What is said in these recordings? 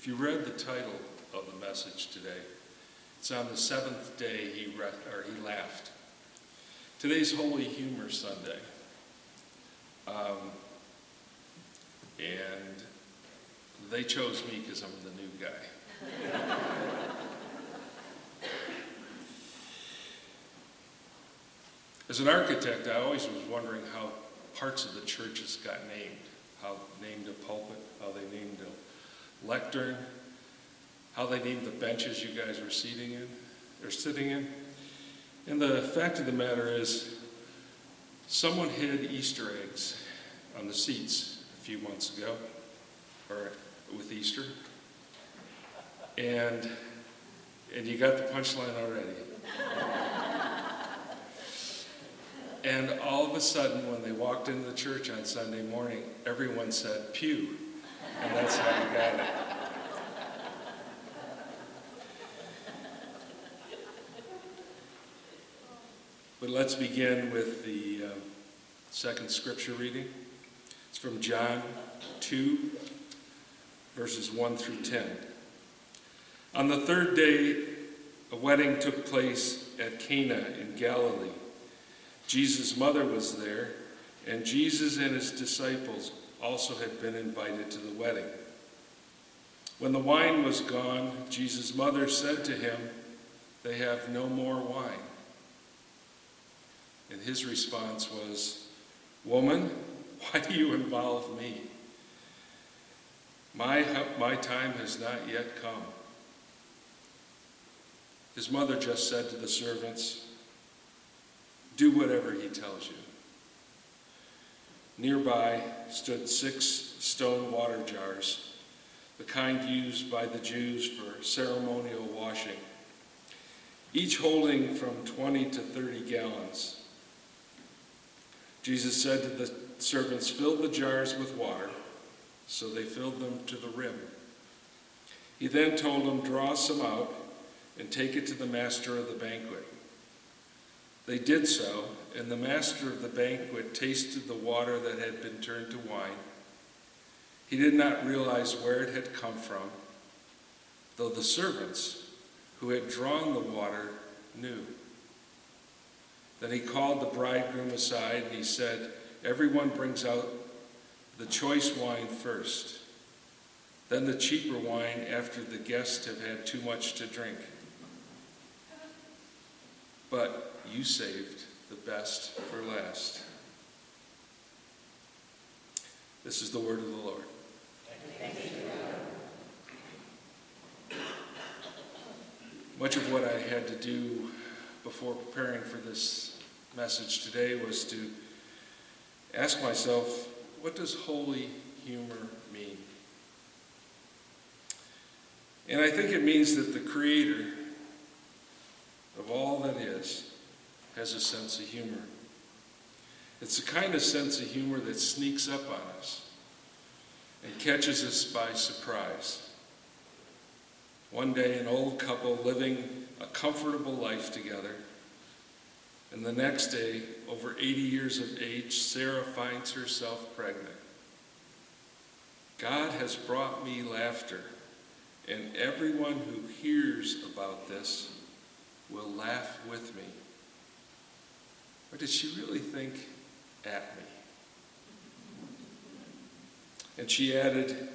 If you read the title of the message today, it's on the seventh day he, re- or he laughed. Today's Holy Humor Sunday. Um, and they chose me because I'm the new guy. As an architect, I always was wondering how parts of the churches got named. How named a pulpit, how they named a lectern, how they named the benches you guys were seating in, or sitting in. And the fact of the matter is, someone hid Easter eggs on the seats a few months ago, or with Easter. And and you got the punchline already. And all of a sudden, when they walked into the church on Sunday morning, everyone said, Pew. And that's how you got it. But let's begin with the uh, second scripture reading. It's from John 2, verses 1 through 10. On the third day, a wedding took place at Cana in Galilee. Jesus' mother was there, and Jesus and his disciples also had been invited to the wedding. When the wine was gone, Jesus' mother said to him, They have no more wine. And his response was, Woman, why do you involve me? My, my time has not yet come. His mother just said to the servants, Do whatever he tells you. Nearby stood six stone water jars, the kind used by the Jews for ceremonial washing, each holding from 20 to 30 gallons. Jesus said to the servants, Fill the jars with water. So they filled them to the rim. He then told them, Draw some out and take it to the master of the banquet. They did so, and the master of the banquet tasted the water that had been turned to wine. He did not realize where it had come from, though the servants who had drawn the water knew. Then he called the bridegroom aside and he said, Everyone brings out the choice wine first, then the cheaper wine after the guests have had too much to drink. But you saved the best for last. This is the word of the Lord. Much of what I had to do before preparing for this message today was to ask myself, what does holy humor mean? And I think it means that the Creator of all that is has a sense of humor. It's the kind of sense of humor that sneaks up on us and catches us by surprise. One day, an old couple living a comfortable life together, and the next day, over 80 years of age, Sarah finds herself pregnant. God has brought me laughter, and everyone who hears about this will laugh with me. Or did she really think at me? And she added,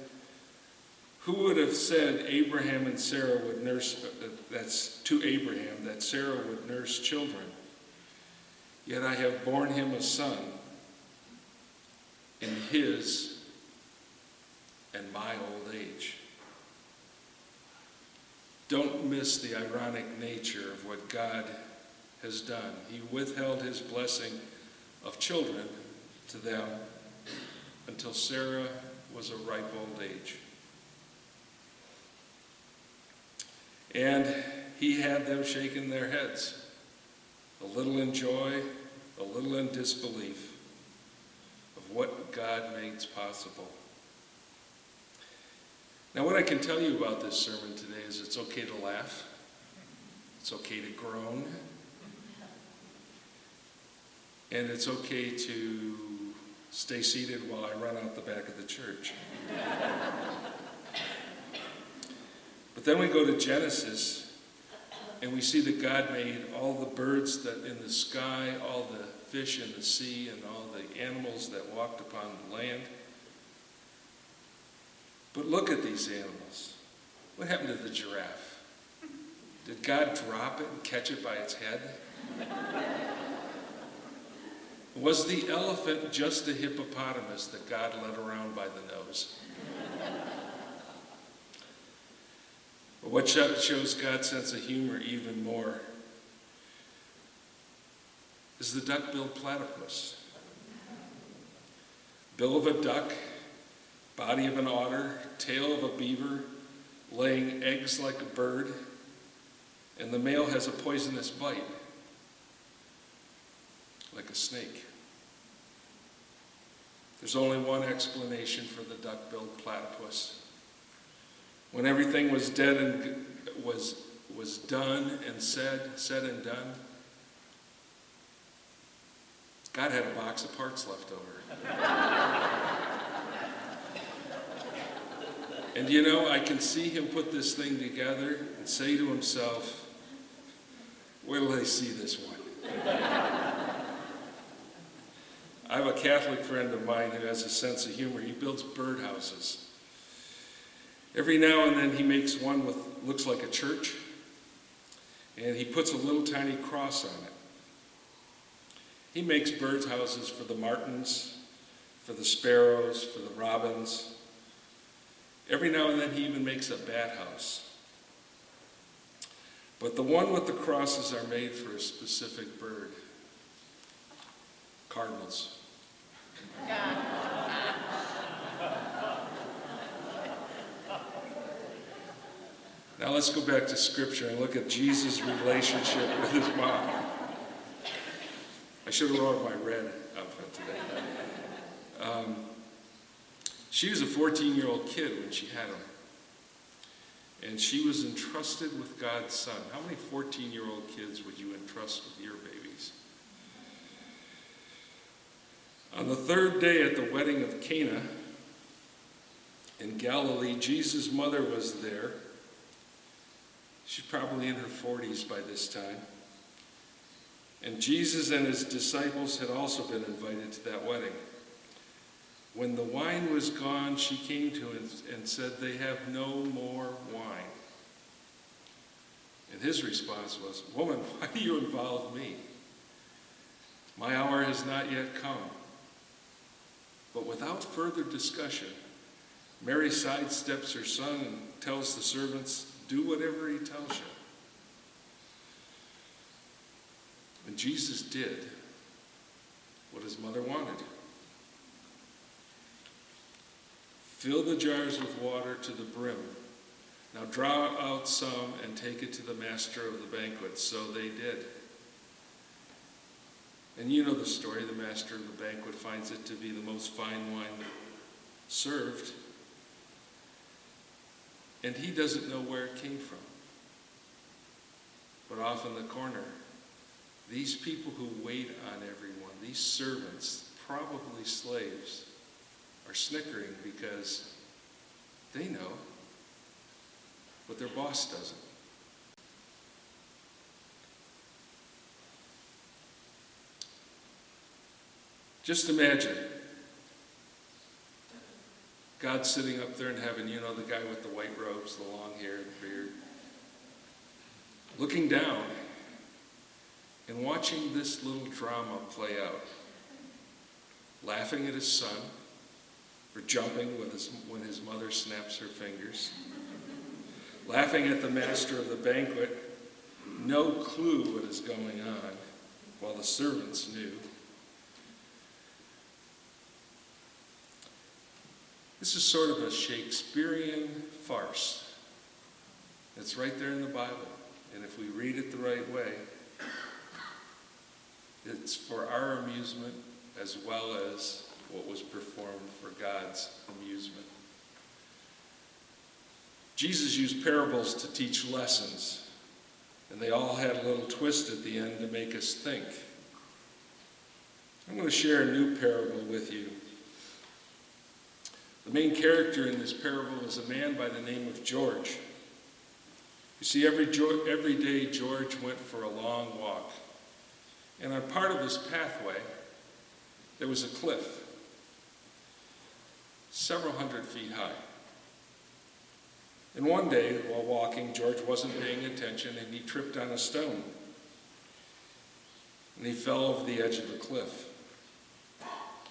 Who would have said Abraham and Sarah would nurse, uh, that's to Abraham, that Sarah would nurse children? Yet I have borne him a son in his and my old age. Don't miss the ironic nature of what God has done. He withheld his blessing of children to them until Sarah was a ripe old age. And he had them shaking their heads, a little in joy, a little in disbelief of what God makes possible. Now, what I can tell you about this sermon today is it's okay to laugh, it's okay to groan, and it's okay to stay seated while I run out the back of the church. But then we go to Genesis, and we see that God made all the birds that in the sky, all the fish in the sea, and all the animals that walked upon the land. But look at these animals. What happened to the giraffe? Did God drop it and catch it by its head? Was the elephant just a hippopotamus that God led around by the nose? But what shows God's sense of humor even more is the duck-billed platypus. Bill of a duck, body of an otter, tail of a beaver, laying eggs like a bird, and the male has a poisonous bite, like a snake. There's only one explanation for the duck-billed platypus. When everything was dead and was, was done and said, said and done, God had a box of parts left over. and you know, I can see him put this thing together and say to himself, Where will I see this one? I have a Catholic friend of mine who has a sense of humor. He builds birdhouses. Every now and then he makes one with looks like a church, and he puts a little tiny cross on it. He makes birdhouses for the martins, for the sparrows, for the robins. Every now and then he even makes a bat house. But the one with the crosses are made for a specific bird. Cardinals. Now let's go back to scripture and look at Jesus' relationship with his mom. I should have worn my red outfit today. Um, she was a 14 year old kid when she had him. And she was entrusted with God's son. How many 14 year old kids would you entrust with your babies? On the third day at the wedding of Cana in Galilee, Jesus' mother was there. She's probably in her 40s by this time. And Jesus and his disciples had also been invited to that wedding. When the wine was gone, she came to him and said, They have no more wine. And his response was, Woman, why do you involve me? My hour has not yet come. But without further discussion, Mary sidesteps her son and tells the servants, Do whatever he tells you. And Jesus did what his mother wanted. Fill the jars with water to the brim. Now draw out some and take it to the master of the banquet. So they did. And you know the story. The master of the banquet finds it to be the most fine wine served. And he doesn't know where it came from. But off in the corner, these people who wait on everyone, these servants, probably slaves, are snickering because they know, but their boss doesn't. Just imagine God sitting up there in heaven, you know, the guy with the white robes, the long hair, the beard, looking down and watching this little drama play out, laughing at his son for jumping his, when his mother snaps her fingers, laughing at the master of the banquet, no clue what is going on, while the servants knew. This is sort of a Shakespearean farce. It's right there in the Bible. And if we read it the right way, it's for our amusement as well as what was performed for God's amusement. Jesus used parables to teach lessons, and they all had a little twist at the end to make us think. I'm going to share a new parable with you. The main character in this parable is a man by the name of George. You see, every, every day George went for a long walk. And on part of his pathway, there was a cliff, several hundred feet high. And one day, while walking, George wasn't paying attention and he tripped on a stone. And he fell over the edge of the cliff.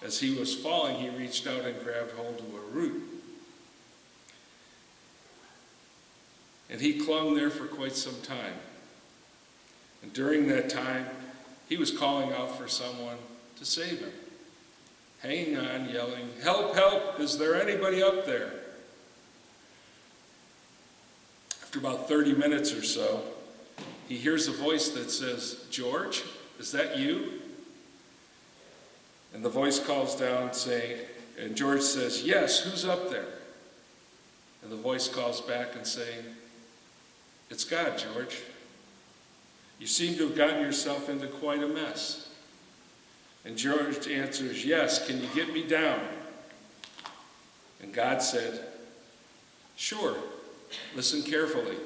As he was falling, he reached out and grabbed hold of a root. And he clung there for quite some time. And during that time, he was calling out for someone to save him, hanging on, yelling, Help, help, is there anybody up there? After about 30 minutes or so, he hears a voice that says, George, is that you? And the voice calls down saying, and George says, Yes, who's up there? And the voice calls back and saying, It's God, George. You seem to have gotten yourself into quite a mess. And George answers, Yes, can you get me down? And God said, Sure, listen carefully.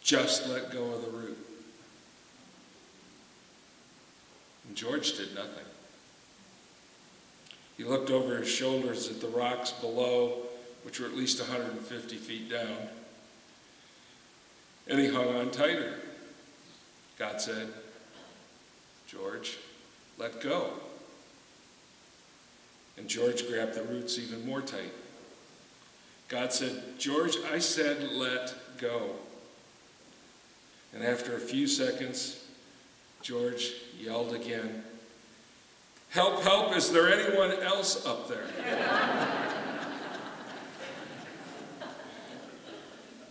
Just let go of the root. And George did nothing. He looked over his shoulders at the rocks below, which were at least 150 feet down, and he hung on tighter. God said, George, let go. And George grabbed the roots even more tight. God said, George, I said let go. And after a few seconds, George yelled again, Help, help, is there anyone else up there?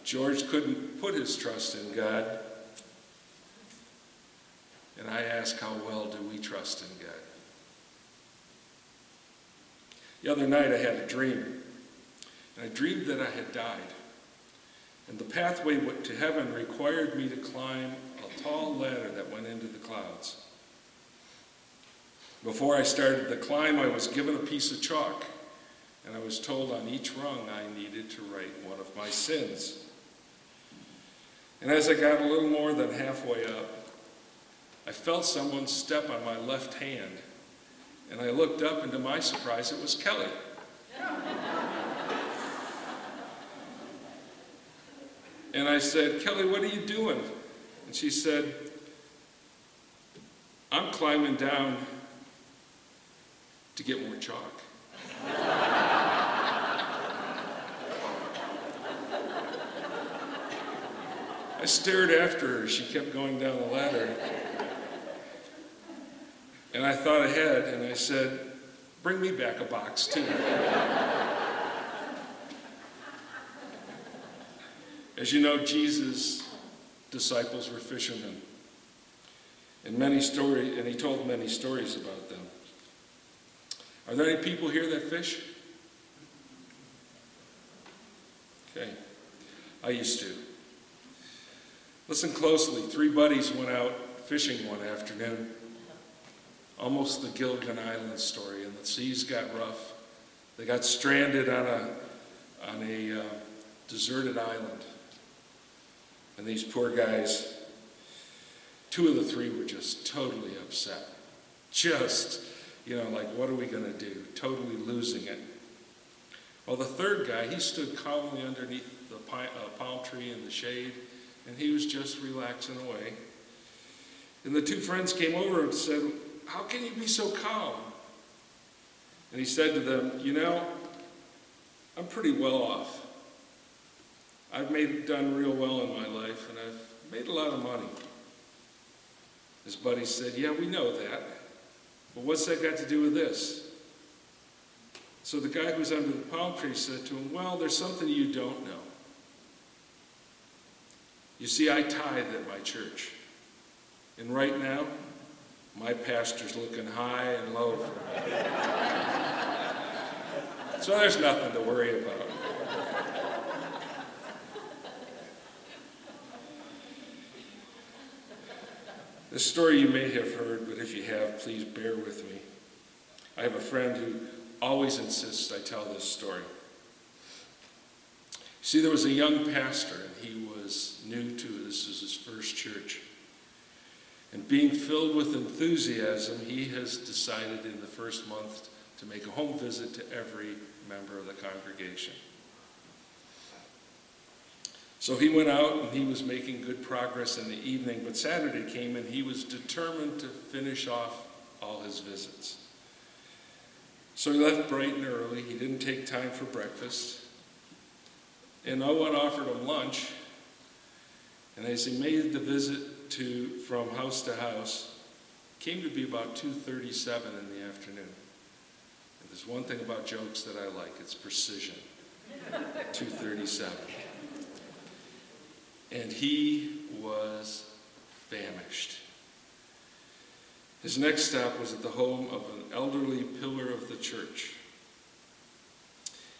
George couldn't put his trust in God. And I ask, how well do we trust in God? The other night I had a dream. And I dreamed that I had died. And the pathway to heaven required me to climb a tall ladder that went into the clouds. Before I started the climb, I was given a piece of chalk, and I was told on each rung I needed to write one of my sins. And as I got a little more than halfway up, I felt someone step on my left hand, and I looked up, and to my surprise, it was Kelly. and I said, Kelly, what are you doing? And she said, I'm climbing down to get more chalk. I stared after her. She kept going down the ladder. And I thought ahead and I said, Bring me back a box too. As you know, Jesus' disciples were fishermen. And many story, and he told many stories about them. Are there any people here that fish? Okay. I used to. Listen closely. Three buddies went out fishing one afternoon. Almost the Gilligan Island story, and the seas got rough. They got stranded on a, on a uh, deserted island. And these poor guys, two of the three were just totally upset. Just, you know, like, what are we going to do? Totally losing it. Well, the third guy, he stood calmly underneath the uh, palm tree in the shade and he was just relaxing away. And the two friends came over and said, How can you be so calm? And he said to them, You know, I'm pretty well off. I've made done real well in my life, and I've made a lot of money. His buddy said, Yeah, we know that. But what's that got to do with this? So the guy who was under the palm tree said to him, Well, there's something you don't know. You see, I tithe at my church. And right now, my pastor's looking high and low for me. so there's nothing to worry about. This story you may have heard, but if you have, please bear with me. I have a friend who always insists I tell this story. See, there was a young pastor, and he was new to this was his first church. And being filled with enthusiasm, he has decided in the first month to make a home visit to every member of the congregation. So he went out and he was making good progress in the evening, but Saturday came and he was determined to finish off all his visits. So he left bright and early. He didn't take time for breakfast. And no one offered him lunch. And as he made the visit to from house to house, came to be about 2:37 in the afternoon. And there's one thing about jokes that I like, it's precision. 2:37. And he was famished. His next stop was at the home of an elderly pillar of the church.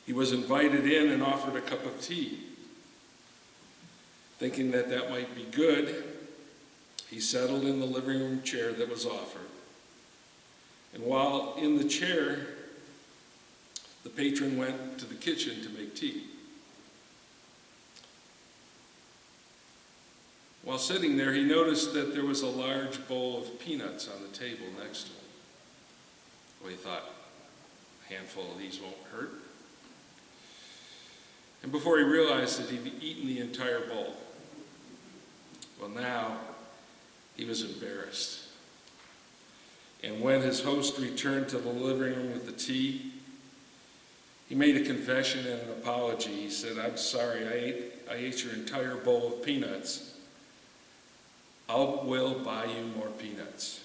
He was invited in and offered a cup of tea. Thinking that that might be good, he settled in the living room chair that was offered. And while in the chair, the patron went to the kitchen to make tea. While sitting there, he noticed that there was a large bowl of peanuts on the table next to him. Well, he thought, a handful of these won't hurt. And before he realized it, he'd eaten the entire bowl. Well, now he was embarrassed. And when his host returned to the living room with the tea, he made a confession and an apology. He said, I'm sorry, I ate, I ate your entire bowl of peanuts. I will buy you more peanuts.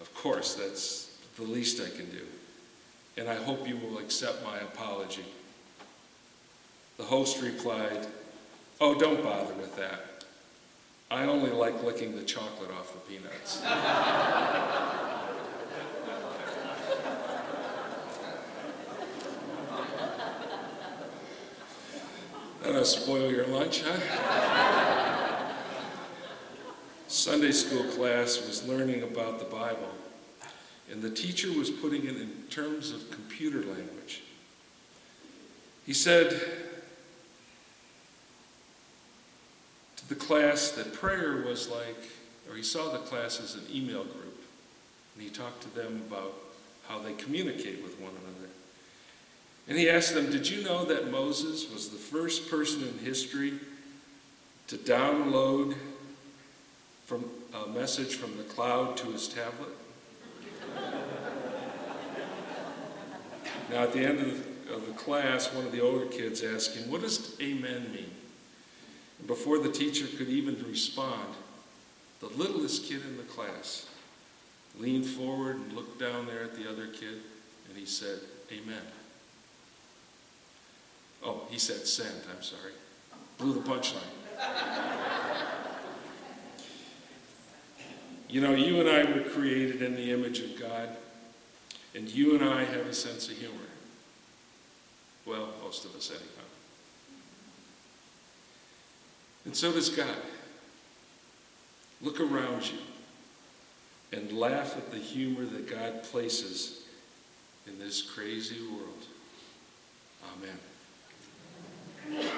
Of course, that's the least I can do. And I hope you will accept my apology. The host replied, Oh, don't bother with that. I only like licking the chocolate off the peanuts. That'll spoil your lunch, huh? Sunday school class was learning about the Bible, and the teacher was putting it in terms of computer language. He said to the class that prayer was like, or he saw the class as an email group, and he talked to them about how they communicate with one another. And he asked them, Did you know that Moses was the first person in history to download from a message from the cloud to his tablet? now, at the end of the, of the class, one of the older kids asked him, What does amen mean? And before the teacher could even respond, the littlest kid in the class leaned forward and looked down there at the other kid, and he said, Amen. Oh, he said send, I'm sorry. Blew the punchline. You know, you and I were created in the image of God, and you and I have a sense of humor. Well, most of us, anyhow. And so does God. Look around you and laugh at the humor that God places in this crazy world. Amen.